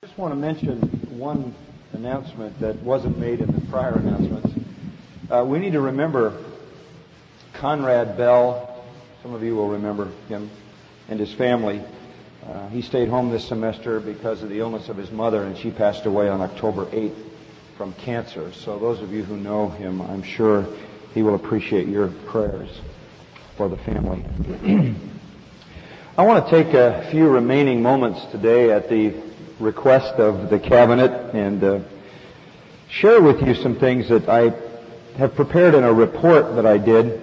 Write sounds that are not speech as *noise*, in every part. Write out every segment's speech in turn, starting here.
I just want to mention one announcement that wasn't made in the prior announcements. Uh, we need to remember Conrad Bell. Some of you will remember him and his family. Uh, he stayed home this semester because of the illness of his mother, and she passed away on October 8th from cancer. So those of you who know him, I'm sure he will appreciate your prayers for the family. *clears throat* I want to take a few remaining moments today at the request of the cabinet and uh, share with you some things that I have prepared in a report that I did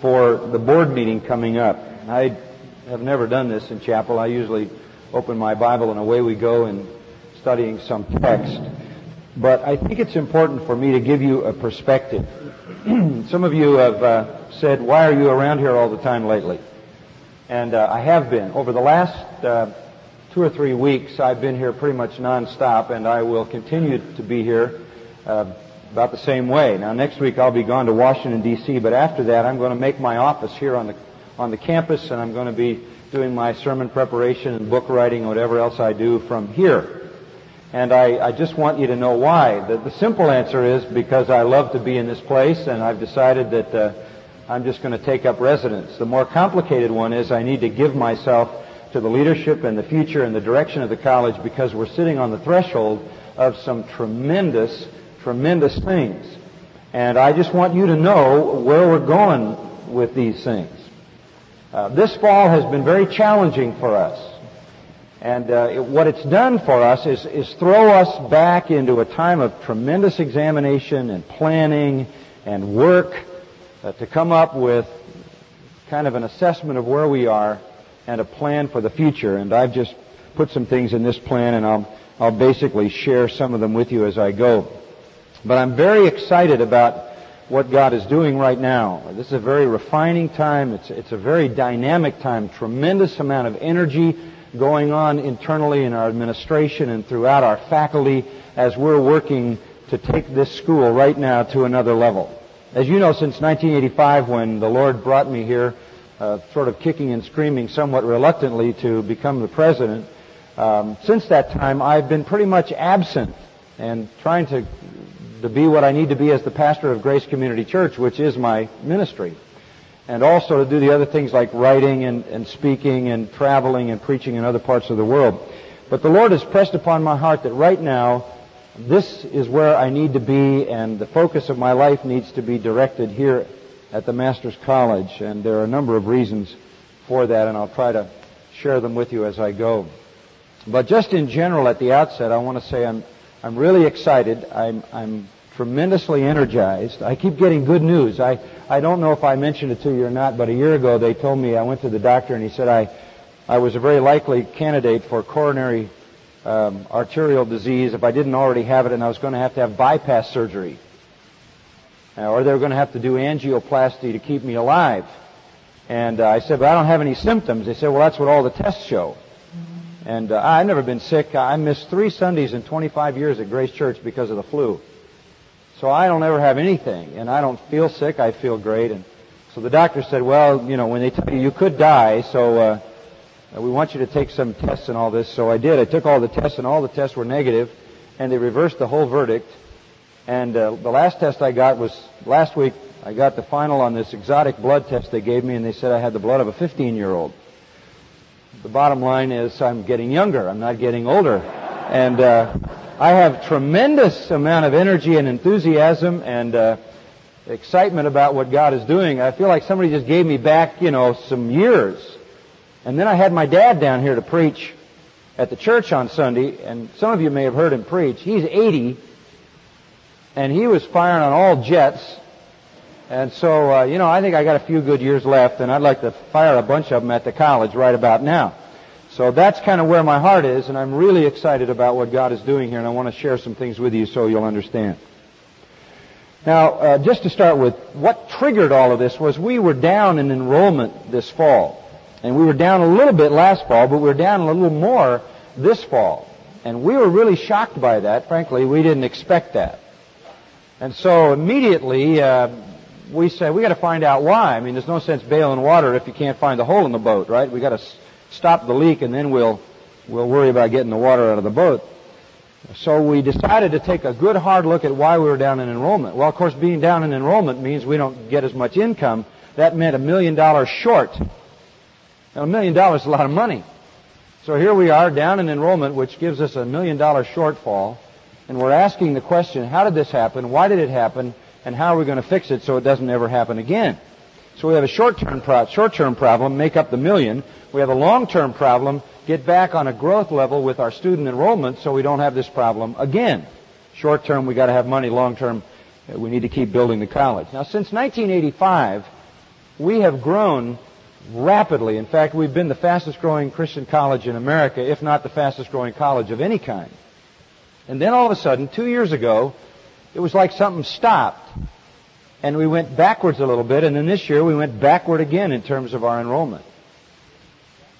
for the board meeting coming up. I have never done this in chapel. I usually open my Bible and away we go in studying some text. But I think it's important for me to give you a perspective. *clears throat* some of you have uh, said, why are you around here all the time lately? And uh, I have been. Over the last uh, two or three weeks, I've been here pretty much nonstop, and I will continue to be here uh, about the same way. Now, next week I'll be gone to Washington D.C., but after that, I'm going to make my office here on the on the campus, and I'm going to be doing my sermon preparation and book writing and whatever else I do from here. And I, I just want you to know why. The, the, simple answer is because I love to be in this place, and I've decided that uh, I'm just going to take up residence. The more complicated one is I need to give myself to the leadership and the future and the direction of the college because we're sitting on the threshold of some tremendous, tremendous things. And I just want you to know where we're going with these things. Uh, this fall has been very challenging for us. And uh, it, what it's done for us is, is throw us back into a time of tremendous examination and planning and work uh, to come up with kind of an assessment of where we are and a plan for the future. And I've just put some things in this plan and I'll, I'll basically share some of them with you as I go. But I'm very excited about what God is doing right now. This is a very refining time. It's, it's a very dynamic time. Tremendous amount of energy going on internally in our administration and throughout our faculty as we're working to take this school right now to another level. As you know, since 1985 when the Lord brought me here, uh, sort of kicking and screaming somewhat reluctantly to become the president. Um, since that time, I've been pretty much absent and trying to to be what I need to be as the pastor of Grace Community Church, which is my ministry, and also to do the other things like writing and, and speaking and traveling and preaching in other parts of the world. But the Lord has pressed upon my heart that right now, this is where I need to be, and the focus of my life needs to be directed here at the Master's College, and there are a number of reasons for that, and I'll try to share them with you as I go. But just in general, at the outset, I want to say I'm I'm really excited. I'm I'm tremendously energized. I keep getting good news. I I don't know if I mentioned it to you or not, but a year ago they told me I went to the doctor and he said I I was a very likely candidate for coronary um, arterial disease if I didn't already have it, and I was going to have to have bypass surgery or they were going to have to do angioplasty to keep me alive. And uh, I said, but I don't have any symptoms. They said, well, that's what all the tests show. And uh, I've never been sick. I missed three Sundays in 25 years at Grace Church because of the flu. So I don't ever have anything, and I don't feel sick. I feel great. And so the doctor said, well, you know, when they tell you you could die, so uh, we want you to take some tests and all this. So I did. I took all the tests, and all the tests were negative, and they reversed the whole verdict. And uh, the last test I got was last week. I got the final on this exotic blood test they gave me, and they said I had the blood of a 15-year-old. The bottom line is I'm getting younger. I'm not getting older, and uh, I have tremendous amount of energy and enthusiasm and uh, excitement about what God is doing. I feel like somebody just gave me back, you know, some years. And then I had my dad down here to preach at the church on Sunday, and some of you may have heard him preach. He's 80 and he was firing on all jets. And so, uh, you know, I think I got a few good years left, and I'd like to fire a bunch of them at the college right about now. So that's kind of where my heart is, and I'm really excited about what God is doing here, and I want to share some things with you so you'll understand. Now, uh, just to start with, what triggered all of this was we were down in enrollment this fall. And we were down a little bit last fall, but we were down a little more this fall. And we were really shocked by that. Frankly, we didn't expect that. And so immediately uh, we said we got to find out why. I mean, there's no sense bailing water if you can't find the hole in the boat, right? We got to s- stop the leak and then we'll we'll worry about getting the water out of the boat. So we decided to take a good hard look at why we were down in enrollment. Well, of course, being down in enrollment means we don't get as much income. That meant a million dollars short. Now, a million dollars is a lot of money. So here we are down in enrollment, which gives us a million dollar shortfall. And we're asking the question, how did this happen? Why did it happen? And how are we going to fix it so it doesn't ever happen again? So we have a short-term, pro- short-term problem, make up the million. We have a long-term problem, get back on a growth level with our student enrollment so we don't have this problem again. Short term, we got to have money. Long term, uh, we need to keep building the college. Now, since 1985, we have grown rapidly. In fact, we've been the fastest growing Christian college in America, if not the fastest growing college of any kind. And then all of a sudden, two years ago, it was like something stopped. And we went backwards a little bit, and then this year we went backward again in terms of our enrollment.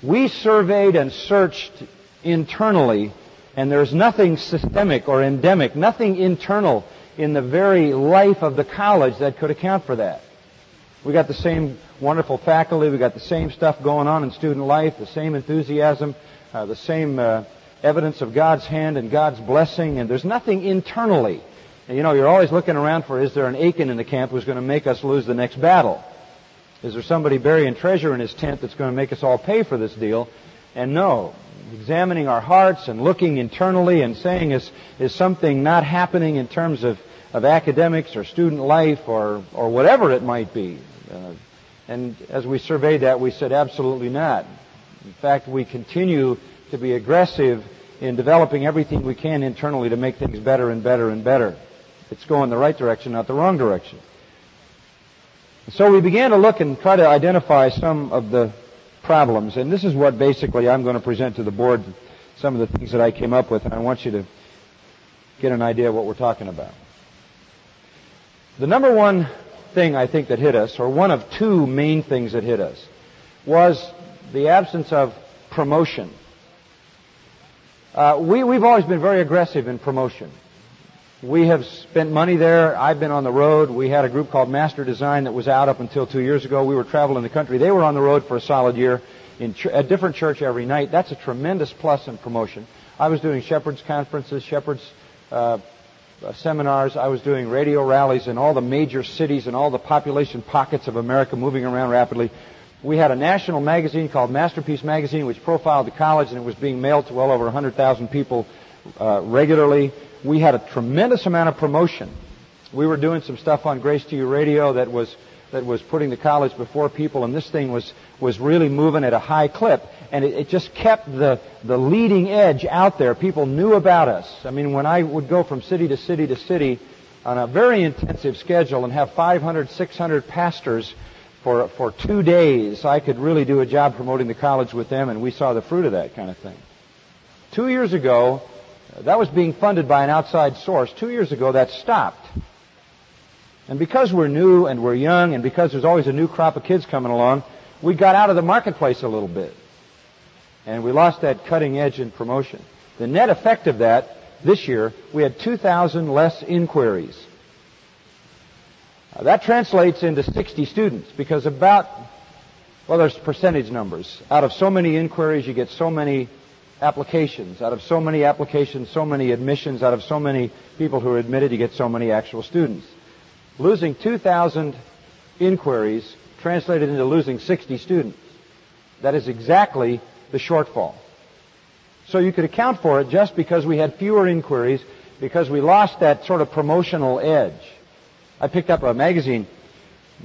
We surveyed and searched internally, and there's nothing systemic or endemic, nothing internal in the very life of the college that could account for that. We got the same wonderful faculty, we got the same stuff going on in student life, the same enthusiasm, uh, the same uh, evidence of God's hand and God's blessing, and there's nothing internally. You know, you're always looking around for is there an Achan in the camp who's going to make us lose the next battle? Is there somebody burying treasure in his tent that's going to make us all pay for this deal? And no, examining our hearts and looking internally and saying is, is something not happening in terms of, of academics or student life or, or whatever it might be. Uh, and as we surveyed that, we said absolutely not. In fact, we continue to be aggressive in developing everything we can internally to make things better and better and better. It's going the right direction, not the wrong direction. So we began to look and try to identify some of the problems, and this is what basically I'm going to present to the board, some of the things that I came up with, and I want you to get an idea of what we're talking about. The number one thing I think that hit us, or one of two main things that hit us, was the absence of promotion. Uh, we, we've always been very aggressive in promotion. We have spent money there. I've been on the road. We had a group called Master Design that was out up until two years ago. We were traveling the country. They were on the road for a solid year in ch- a different church every night. That's a tremendous plus in promotion. I was doing shepherds conferences, shepherds uh, uh, seminars. I was doing radio rallies in all the major cities and all the population pockets of America, moving around rapidly. We had a national magazine called Masterpiece Magazine, which profiled the college, and it was being mailed to well over 100,000 people uh, regularly we had a tremendous amount of promotion. We were doing some stuff on Grace to You Radio that was that was putting the college before people, and this thing was was really moving at a high clip, and it, it just kept the the leading edge out there. People knew about us. I mean, when I would go from city to city to city on a very intensive schedule and have 500, 600 pastors for for two days, I could really do a job promoting the college with them, and we saw the fruit of that kind of thing. Two years ago, that was being funded by an outside source. Two years ago, that stopped. And because we're new and we're young and because there's always a new crop of kids coming along, we got out of the marketplace a little bit. And we lost that cutting edge in promotion. The net effect of that this year, we had 2,000 less inquiries. Uh, that translates into 60 students because about, well, there's percentage numbers. Out of so many inquiries, you get so many applications. Out of so many applications, so many admissions, out of so many people who are admitted, you get so many actual students. Losing 2,000 inquiries translated into losing 60 students. That is exactly the shortfall. So you could account for it just because we had fewer inquiries, because we lost that sort of promotional edge. I picked up a magazine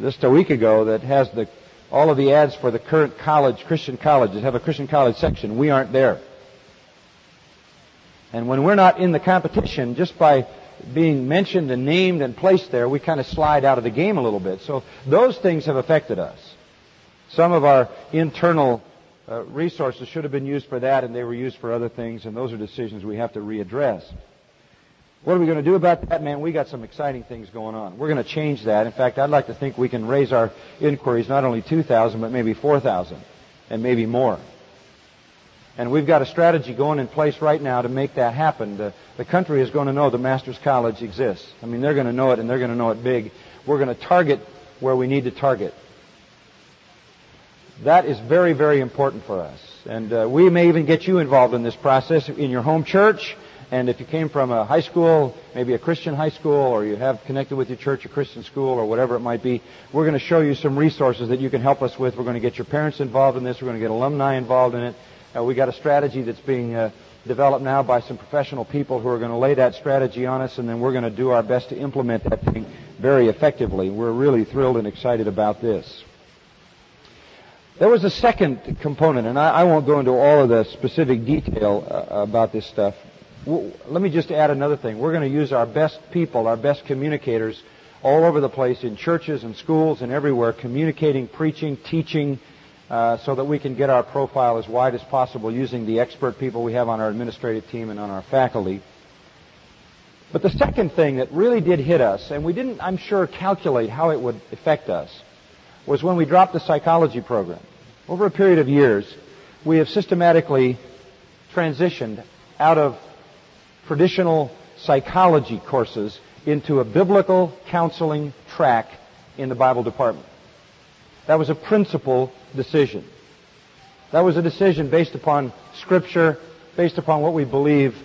just a week ago that has the, all of the ads for the current college, Christian colleges, have a Christian college section. We aren't there. And when we're not in the competition, just by being mentioned and named and placed there, we kind of slide out of the game a little bit. So those things have affected us. Some of our internal uh, resources should have been used for that, and they were used for other things, and those are decisions we have to readdress. What are we going to do about that, man? We got some exciting things going on. We're going to change that. In fact, I'd like to think we can raise our inquiries not only 2,000, but maybe 4,000, and maybe more. And we've got a strategy going in place right now to make that happen. The, the country is going to know the Master's College exists. I mean, they're going to know it and they're going to know it big. We're going to target where we need to target. That is very, very important for us. And uh, we may even get you involved in this process in your home church. And if you came from a high school, maybe a Christian high school, or you have connected with your church a Christian school, or whatever it might be, we're going to show you some resources that you can help us with. We're going to get your parents involved in this. We're going to get alumni involved in it. Uh, we got a strategy that's being uh, developed now by some professional people who are going to lay that strategy on us, and then we're going to do our best to implement that thing very effectively. We're really thrilled and excited about this. There was a second component, and I, I won't go into all of the specific detail uh, about this stuff. Let me just add another thing. We're going to use our best people, our best communicators, all over the place in churches and schools and everywhere, communicating, preaching, teaching, uh, so that we can get our profile as wide as possible using the expert people we have on our administrative team and on our faculty. But the second thing that really did hit us, and we didn't, I'm sure, calculate how it would affect us, was when we dropped the psychology program. Over a period of years, we have systematically transitioned out of traditional psychology courses into a biblical counseling track in the Bible department. That was a principal decision. That was a decision based upon Scripture, based upon what we believe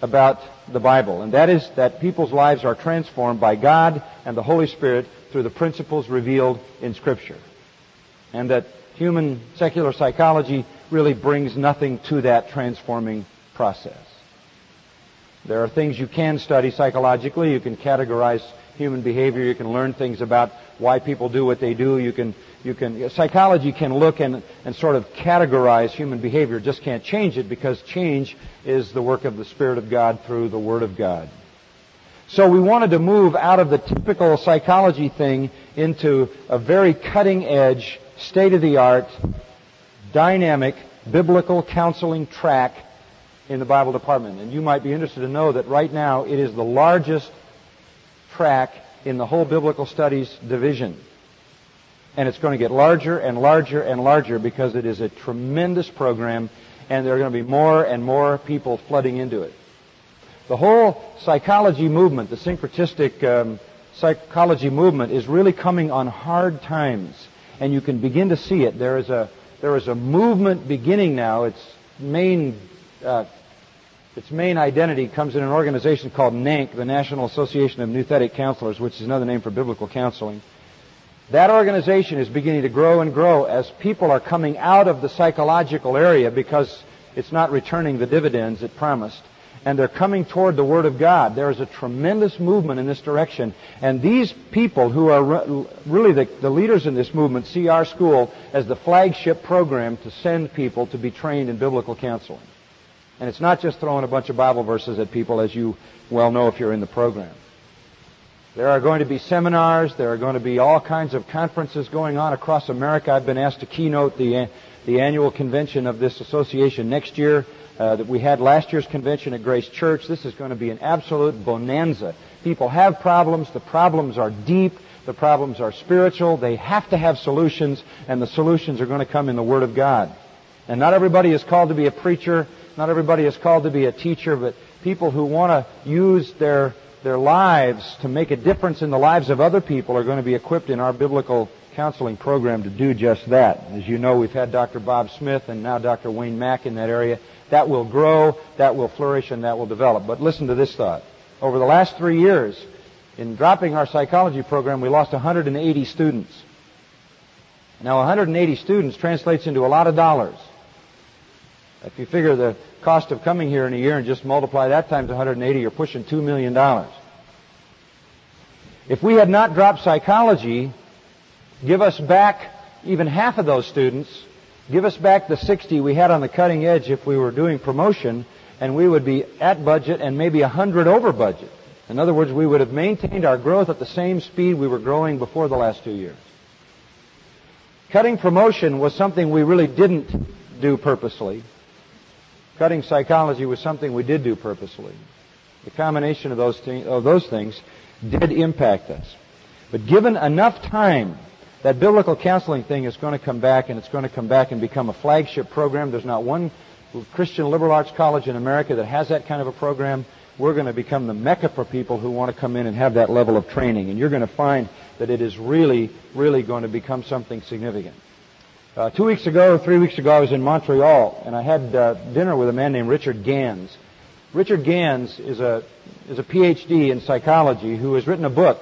about the Bible. And that is that people's lives are transformed by God and the Holy Spirit through the principles revealed in Scripture. And that human secular psychology really brings nothing to that transforming process. There are things you can study psychologically. You can categorize human behavior. You can learn things about why people do what they do. You can, you can, psychology can look and, and sort of categorize human behavior, just can't change it because change is the work of the Spirit of God through the Word of God. So we wanted to move out of the typical psychology thing into a very cutting edge, state of the art, dynamic, biblical counseling track in the Bible department. And you might be interested to know that right now it is the largest track in the whole biblical studies division. And it's going to get larger and larger and larger because it is a tremendous program and there are going to be more and more people flooding into it. The whole psychology movement, the syncretistic um, psychology movement, is really coming on hard times, and you can begin to see it. There is a there is a movement beginning now. Its main uh, its main identity comes in an organization called NANC, the National Association of Nouthetic Counselors, which is another name for biblical counseling. That organization is beginning to grow and grow as people are coming out of the psychological area because it's not returning the dividends it promised. And they're coming toward the Word of God. There is a tremendous movement in this direction. And these people who are re- really the, the leaders in this movement see our school as the flagship program to send people to be trained in biblical counseling. And it's not just throwing a bunch of Bible verses at people, as you well know if you're in the program. There are going to be seminars. There are going to be all kinds of conferences going on across America. I've been asked to keynote the, the annual convention of this association next year. Uh, that we had last year's convention at Grace Church. This is going to be an absolute bonanza. People have problems. The problems are deep. The problems are spiritual. They have to have solutions, and the solutions are going to come in the Word of God. And not everybody is called to be a preacher. Not everybody is called to be a teacher, but people who want to use their, their lives to make a difference in the lives of other people are going to be equipped in our biblical counseling program to do just that. As you know, we've had Dr. Bob Smith and now Dr. Wayne Mack in that area. That will grow, that will flourish, and that will develop. But listen to this thought. Over the last three years, in dropping our psychology program, we lost 180 students. Now, 180 students translates into a lot of dollars. If you figure the cost of coming here in a year and just multiply that times 180, you're pushing $2 million. If we had not dropped psychology, give us back even half of those students, give us back the 60 we had on the cutting edge if we were doing promotion, and we would be at budget and maybe 100 over budget. In other words, we would have maintained our growth at the same speed we were growing before the last two years. Cutting promotion was something we really didn't do purposely. Cutting psychology was something we did do purposely. The combination of those, th- of those things did impact us. But given enough time, that biblical counseling thing is going to come back, and it's going to come back and become a flagship program. There's not one Christian liberal arts college in America that has that kind of a program. We're going to become the mecca for people who want to come in and have that level of training. And you're going to find that it is really, really going to become something significant. Uh, two weeks ago, three weeks ago, I was in Montreal, and I had uh, dinner with a man named Richard Ganz. Richard Ganz is a is a PhD in psychology who has written a book.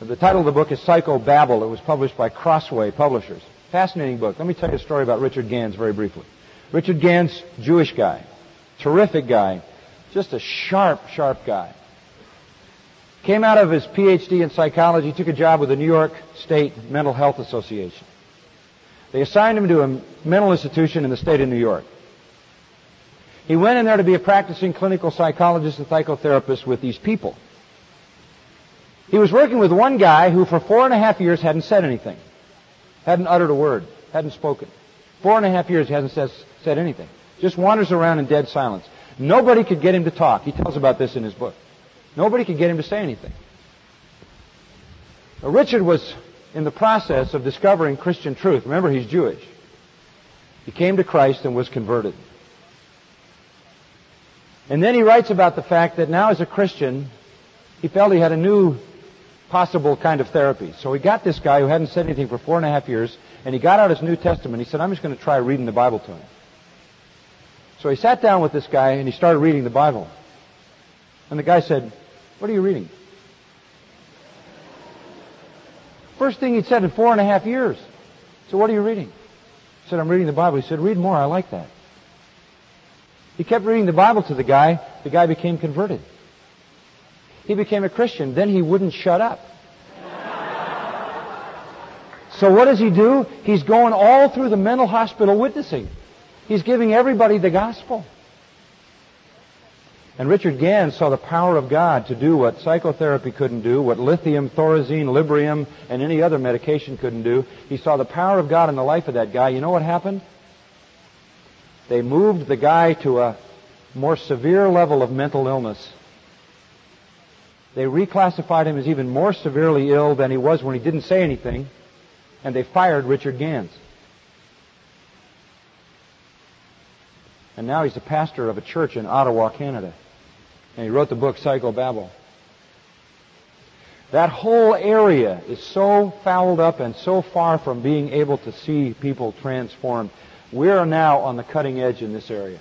The title of the book is Psychobabble. It was published by Crossway Publishers. Fascinating book. Let me tell you a story about Richard Ganz very briefly. Richard Ganz, Jewish guy, terrific guy, just a sharp, sharp guy. Came out of his PhD in psychology, took a job with the New York State Mental Health Association. They assigned him to a mental institution in the state of New York. He went in there to be a practicing clinical psychologist and psychotherapist with these people. He was working with one guy who for four and a half years hadn't said anything. Hadn't uttered a word. Hadn't spoken. Four and a half years he hasn't said, said anything. Just wanders around in dead silence. Nobody could get him to talk. He tells about this in his book. Nobody could get him to say anything. Now, Richard was in the process of discovering Christian truth. Remember, he's Jewish. He came to Christ and was converted. And then he writes about the fact that now as a Christian, he felt he had a new possible kind of therapy. So he got this guy who hadn't said anything for four and a half years, and he got out his New Testament. He said, I'm just going to try reading the Bible to him. So he sat down with this guy and he started reading the Bible. And the guy said, What are you reading? First thing he'd said in four and a half years. So what are you reading? He said, I'm reading the Bible. He said, Read more. I like that. He kept reading the Bible to the guy. The guy became converted. He became a Christian. Then he wouldn't shut up. *laughs* So what does he do? He's going all through the mental hospital witnessing. He's giving everybody the gospel. And Richard Ganz saw the power of God to do what psychotherapy couldn't do, what lithium, thorazine, Librium, and any other medication couldn't do. He saw the power of God in the life of that guy. You know what happened? They moved the guy to a more severe level of mental illness. They reclassified him as even more severely ill than he was when he didn't say anything, and they fired Richard Ganz. And now he's the pastor of a church in Ottawa, Canada. And he wrote the book Psychobabble. That whole area is so fouled up and so far from being able to see people transformed. We are now on the cutting edge in this area.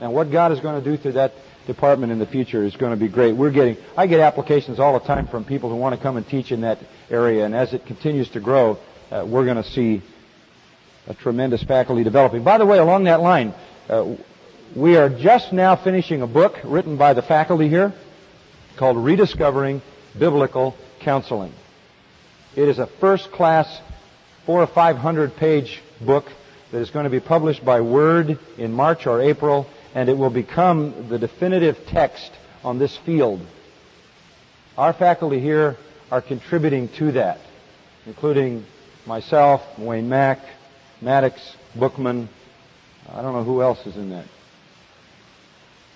And what God is going to do through that department in the future is going to be great. We're getting, I get applications all the time from people who want to come and teach in that area, and as it continues to grow, uh, we're going to see a tremendous faculty developing. By the way, along that line, uh, we are just now finishing a book written by the faculty here called Rediscovering Biblical Counseling. It is a first class four or five hundred page book that is going to be published by Word in March or April, and it will become the definitive text on this field. Our faculty here are contributing to that, including myself, Wayne Mack, Maddox, Bookman. I don't know who else is in that.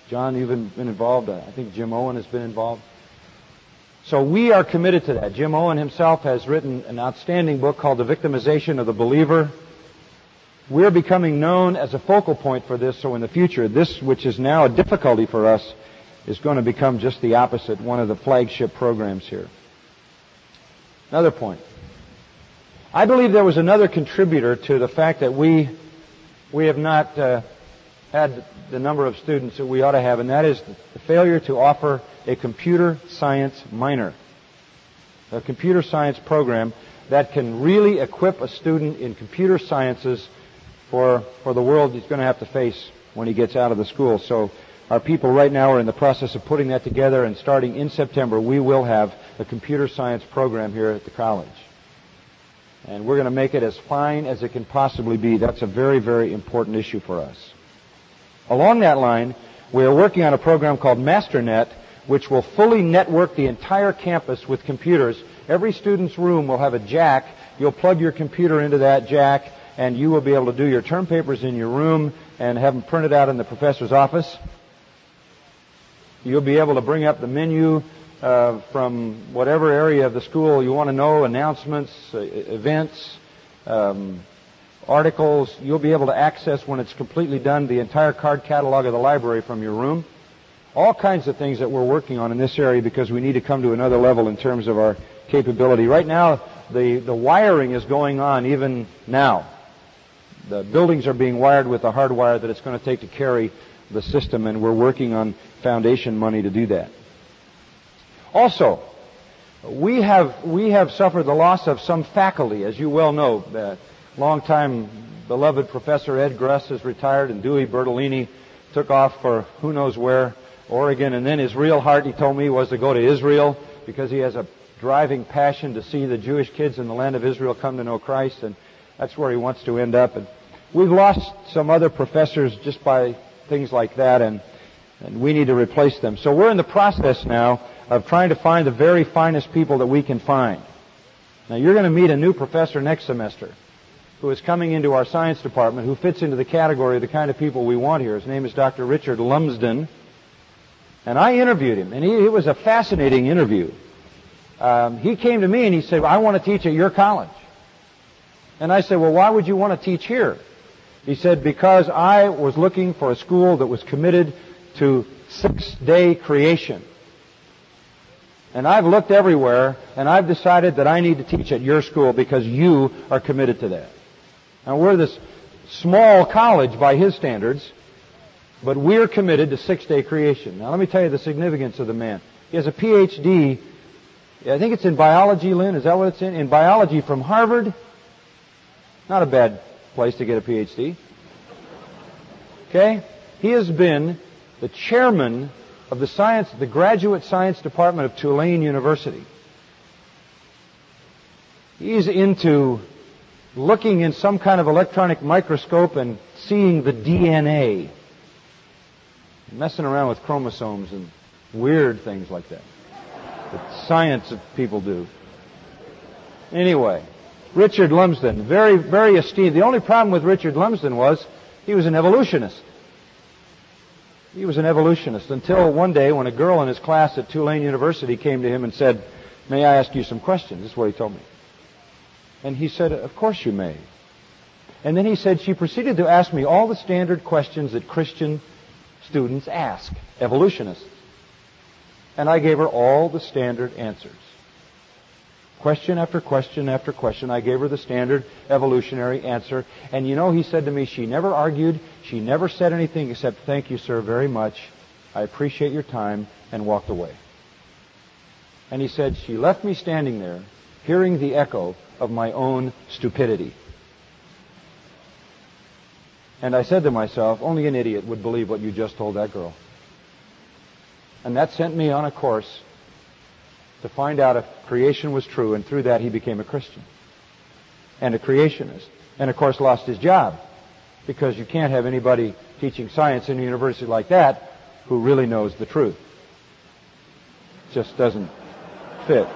John, you've been involved. I think Jim Owen has been involved. So we are committed to that. Jim Owen himself has written an outstanding book called The Victimization of the Believer. We're becoming known as a focal point for this, so in the future, this, which is now a difficulty for us, is going to become just the opposite, one of the flagship programs here. Another point. I believe there was another contributor to the fact that we, we have not uh, had the number of students that we ought to have, and that is the failure to offer a computer science minor, a computer science program that can really equip a student in computer sciences for, for the world he's going to have to face when he gets out of the school. So our people right now are in the process of putting that together, and starting in September, we will have a computer science program here at the college. And we're going to make it as fine as it can possibly be. That's a very, very important issue for us. Along that line, we are working on a program called MasterNet, which will fully network the entire campus with computers. Every student's room will have a jack. You'll plug your computer into that jack, and you will be able to do your term papers in your room and have them printed out in the professor's office. You'll be able to bring up the menu uh, from whatever area of the school you want to know, announcements, uh, events, um, articles. You'll be able to access when it's completely done the entire card catalog of the library from your room. All kinds of things that we're working on in this area because we need to come to another level in terms of our capability. Right now, the, the wiring is going on even now. the buildings are being wired with the hard wire that it's going to take to carry the system, and we're working on foundation money to do that. Also, we have we have suffered the loss of some faculty, as you well know. The longtime beloved Professor Ed Gruss has retired, and Dewey Bertolini took off for who knows where, Oregon, and then his real heart, he told me, was to go to Israel because he has a driving passion to see the Jewish kids in the land of Israel come to know Christ, and that's where he wants to end up. And we've lost some other professors just by things like that, and, and we need to replace them. So we're in the process now of trying to find the very finest people that we can find. Now you're going to meet a new professor next semester who is coming into our science department who fits into the category of the kind of people we want here. His name is Dr. Richard Lumsden. And I interviewed him, and he, it was a fascinating interview. Um, he came to me and he said, I want to teach at your college. And I said, well, why would you want to teach here? He said, because I was looking for a school that was committed to six-day creation. And I've looked everywhere, and I've decided that I need to teach at your school because you are committed to that. Now we're this small college by his standards, but we're committed to six-day creation. Now let me tell you the significance of the man. He has a PhD, I think it's in biology, Lynn, is that what it's in? In biology from Harvard. Not a bad place to get a PhD. Okay? He has been the chairman of the science, the graduate science department of Tulane University. He's into looking in some kind of electronic microscope and seeing the DNA. Messing around with chromosomes and weird things like that. The science of people do. Anyway, Richard Lumsden, very, very esteemed. The only problem with Richard Lumsden was he was an evolutionist. He was an evolutionist until one day when a girl in his class at Tulane University came to him and said, May I ask you some questions? This is what he told me. And he said, Of course you may. And then he said, She proceeded to ask me all the standard questions that Christian students ask, evolutionists. And I gave her all the standard answers. Question after question after question. I gave her the standard evolutionary answer. And you know, he said to me, she never argued. She never said anything except, thank you, sir, very much. I appreciate your time, and walked away. And he said, she left me standing there, hearing the echo of my own stupidity. And I said to myself, only an idiot would believe what you just told that girl. And that sent me on a course to find out if creation was true, and through that he became a Christian and a creationist. And of course lost his job because you can't have anybody teaching science in a university like that who really knows the truth. Just doesn't fit.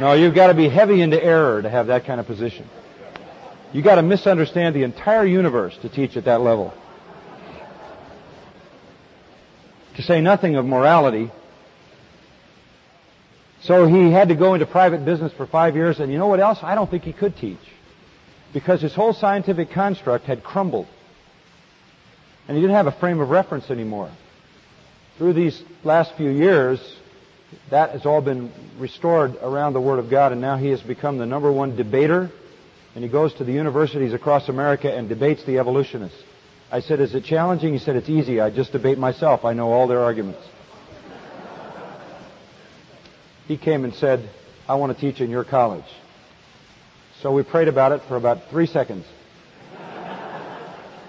No, you've got to be heavy into error to have that kind of position. You've got to misunderstand the entire universe to teach at that level to say nothing of morality. So he had to go into private business for five years, and you know what else? I don't think he could teach. Because his whole scientific construct had crumbled. And he didn't have a frame of reference anymore. Through these last few years, that has all been restored around the Word of God, and now he has become the number one debater, and he goes to the universities across America and debates the evolutionists. I said, is it challenging? He said, it's easy. I just debate myself. I know all their arguments. He came and said, I want to teach in your college. So we prayed about it for about three seconds.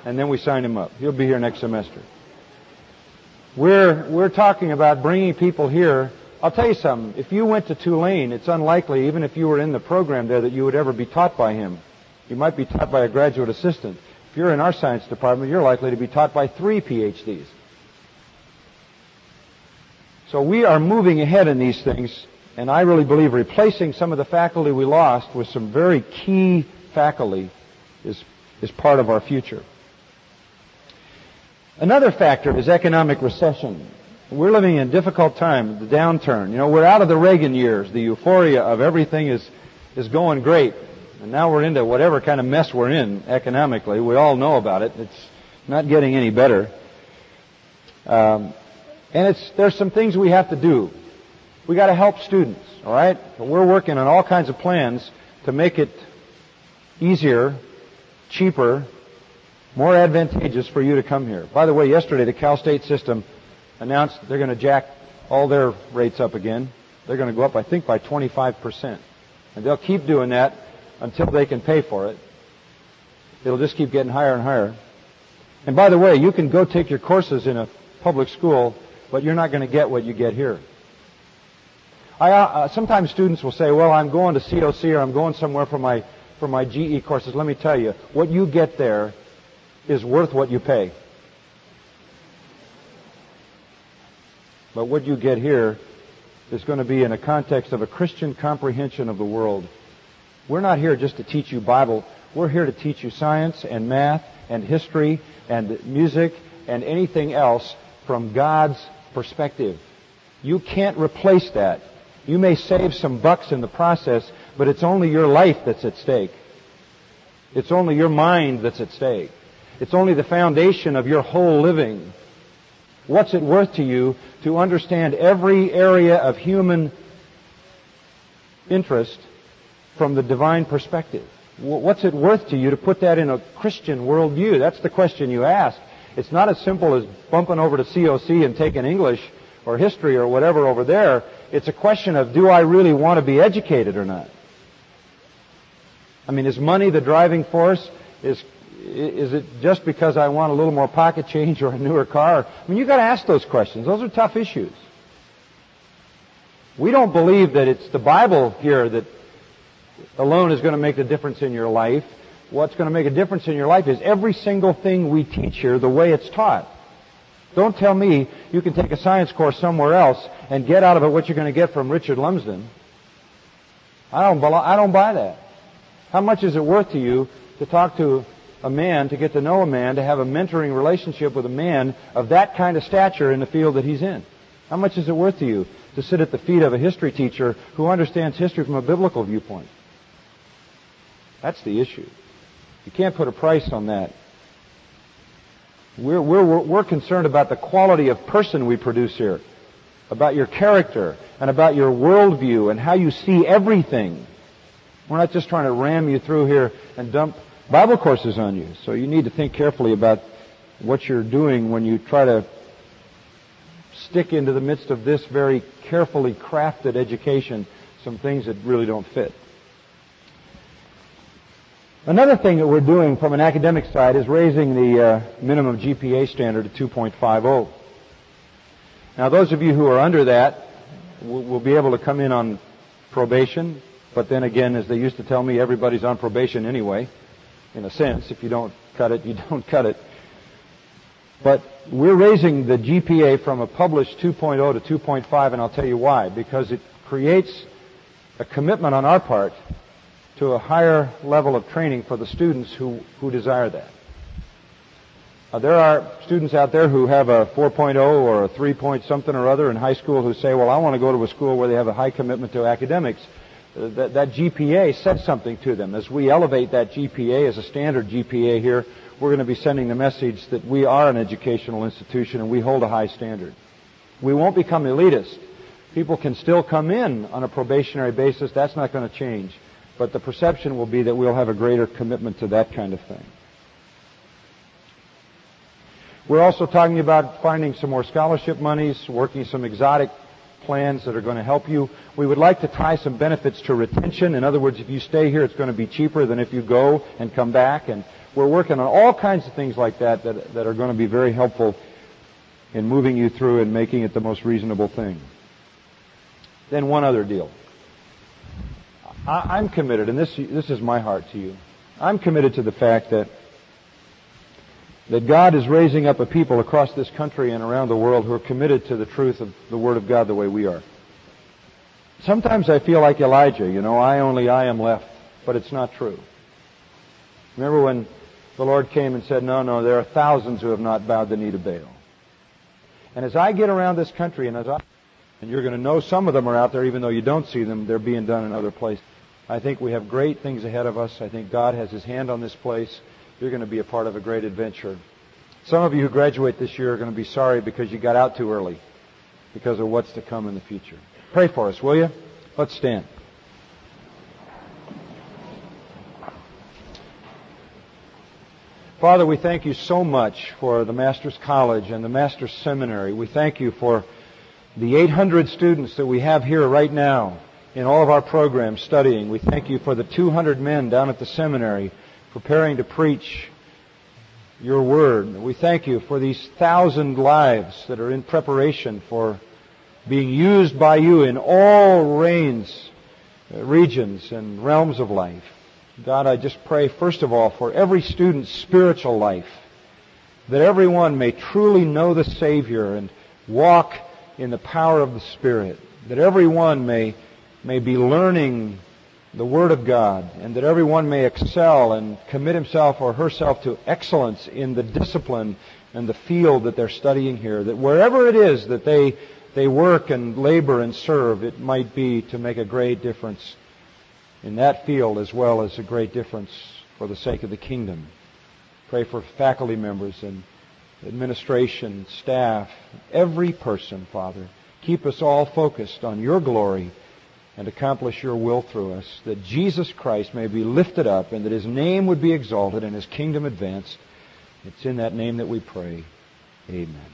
And then we signed him up. He'll be here next semester. We're, we're talking about bringing people here. I'll tell you something. If you went to Tulane, it's unlikely, even if you were in the program there, that you would ever be taught by him. You might be taught by a graduate assistant. If you're in our science department, you're likely to be taught by three PhDs. So we are moving ahead in these things, and I really believe replacing some of the faculty we lost with some very key faculty is, is part of our future. Another factor is economic recession. We're living in a difficult time, the downturn. You know, we're out of the Reagan years. The euphoria of everything is, is going great. And now we're into whatever kind of mess we're in economically. We all know about it. It's not getting any better. Um, and it's there's some things we have to do. We got to help students, all right? We're working on all kinds of plans to make it easier, cheaper, more advantageous for you to come here. By the way, yesterday the Cal State system announced they're going to jack all their rates up again. They're going to go up, I think, by 25%. And they'll keep doing that until they can pay for it. It'll just keep getting higher and higher. And by the way, you can go take your courses in a public school, but you're not going to get what you get here. I, uh, uh sometimes students will say, well, I'm going to COC or I'm going somewhere for my, for my GE courses. Let me tell you, what you get there is worth what you pay. But what you get here is going to be in a context of a Christian comprehension of the world. We're not here just to teach you Bible. We're here to teach you science and math and history and music and anything else from God's perspective. You can't replace that. You may save some bucks in the process, but it's only your life that's at stake. It's only your mind that's at stake. It's only the foundation of your whole living. What's it worth to you to understand every area of human interest from the divine perspective? What's it worth to you to put that in a Christian worldview? That's the question you ask. It's not as simple as bumping over to COC and taking English or history or whatever over there. It's a question of do I really want to be educated or not? I mean, is money the driving force? Is is it just because I want a little more pocket change or a newer car? I mean, you've got to ask those questions. Those are tough issues. We don't believe that it's the Bible here that alone is going to make the difference in your life. What's going to make a difference in your life is every single thing we teach here, the way it's taught. Don't tell me you can take a science course somewhere else and get out of it what you're going to get from Richard Lumsden. I don't, I don't buy that. How much is it worth to you to talk to a man, to get to know a man, to have a mentoring relationship with a man of that kind of stature in the field that he's in? How much is it worth to you to sit at the feet of a history teacher who understands history from a biblical viewpoint? That's the issue. You can't put a price on that. We're, we're, we're concerned about the quality of person we produce here, about your character, and about your worldview, and how you see everything. We're not just trying to ram you through here and dump Bible courses on you. So you need to think carefully about what you're doing when you try to stick into the midst of this very carefully crafted education some things that really don't fit. Another thing that we're doing from an academic side is raising the uh, minimum GPA standard to 2.50. Now, those of you who are under that will, will be able to come in on probation, but then again, as they used to tell me, everybody's on probation anyway in a sense. If you don't cut it, you *laughs* don't cut it. But we're raising the GPA from a published 2.0 to 2.5, and I'll tell you why. Because it creates a commitment on our part to a higher level of training for the students who, who desire that. Uh, there are students out there who have a 4.0 or a 3 point something or other in high school who say, well, I want to go to a school where they have a high commitment to academics Uh, that, that GPA said something to them. As we elevate that GPA as a standard GPA here, we're going to be sending the message that we are an educational institution and we hold a high standard. We won't become elitist. People can still come in on a probationary basis. That's not going to change. But the perception will be that we'll have a greater commitment to that kind of thing. We're also talking about finding some more scholarship monies, working some exotic plans that are going to help you. We would like to tie some benefits to retention. In other words, if you stay here, it's going to be cheaper than if you go and come back. And we're working on all kinds of things like that that, that are going to be very helpful in moving you through and making it the most reasonable thing. Then one other deal. I, I'm committed, and this, this is my heart to you. I'm committed to the fact that that God is raising up a people across this country and around the world who are committed to the truth of the Word of God the way we are. Sometimes I feel like Elijah, you know, I only I am left, but it's not true. Remember when the Lord came and said, no, no, there are thousands who have not bowed the knee to Baal. And as I get around this country and as I, and you're going to know some of them are out there even though you don't see them, they're being done in other places. I think we have great things ahead of us. I think God has His hand on this place you're going to be a part of a great adventure. Some of you who graduate this year are going to be sorry because you got out too early because of what's to come in the future. Pray for us, will you? Let's stand. Father, we thank you so much for the Master's College and the Master's Seminary. We thank you for the 800 students that we have here right now in all of our programs studying. We thank you for the 200 men down at the seminary preparing to preach your word. We thank you for these thousand lives that are in preparation for being used by you in all reigns, uh, regions, and realms of life. God, I just pray, first of all, for every student's spiritual life, that everyone may truly know the Savior and walk in the power of the Spirit, that everyone may, may be learning the Word of God, and that everyone may excel and commit himself or herself to excellence in the discipline and the field that they're studying here. That wherever it is that they, they work and labor and serve, it might be to make a great difference in that field as well as a great difference for the sake of the kingdom. Pray for faculty members and administration, staff, every person, Father. Keep us all focused on your glory and accomplish your will through us, that Jesus Christ may be lifted up and that his name would be exalted and his kingdom advanced. It's in that name that we pray. Amen.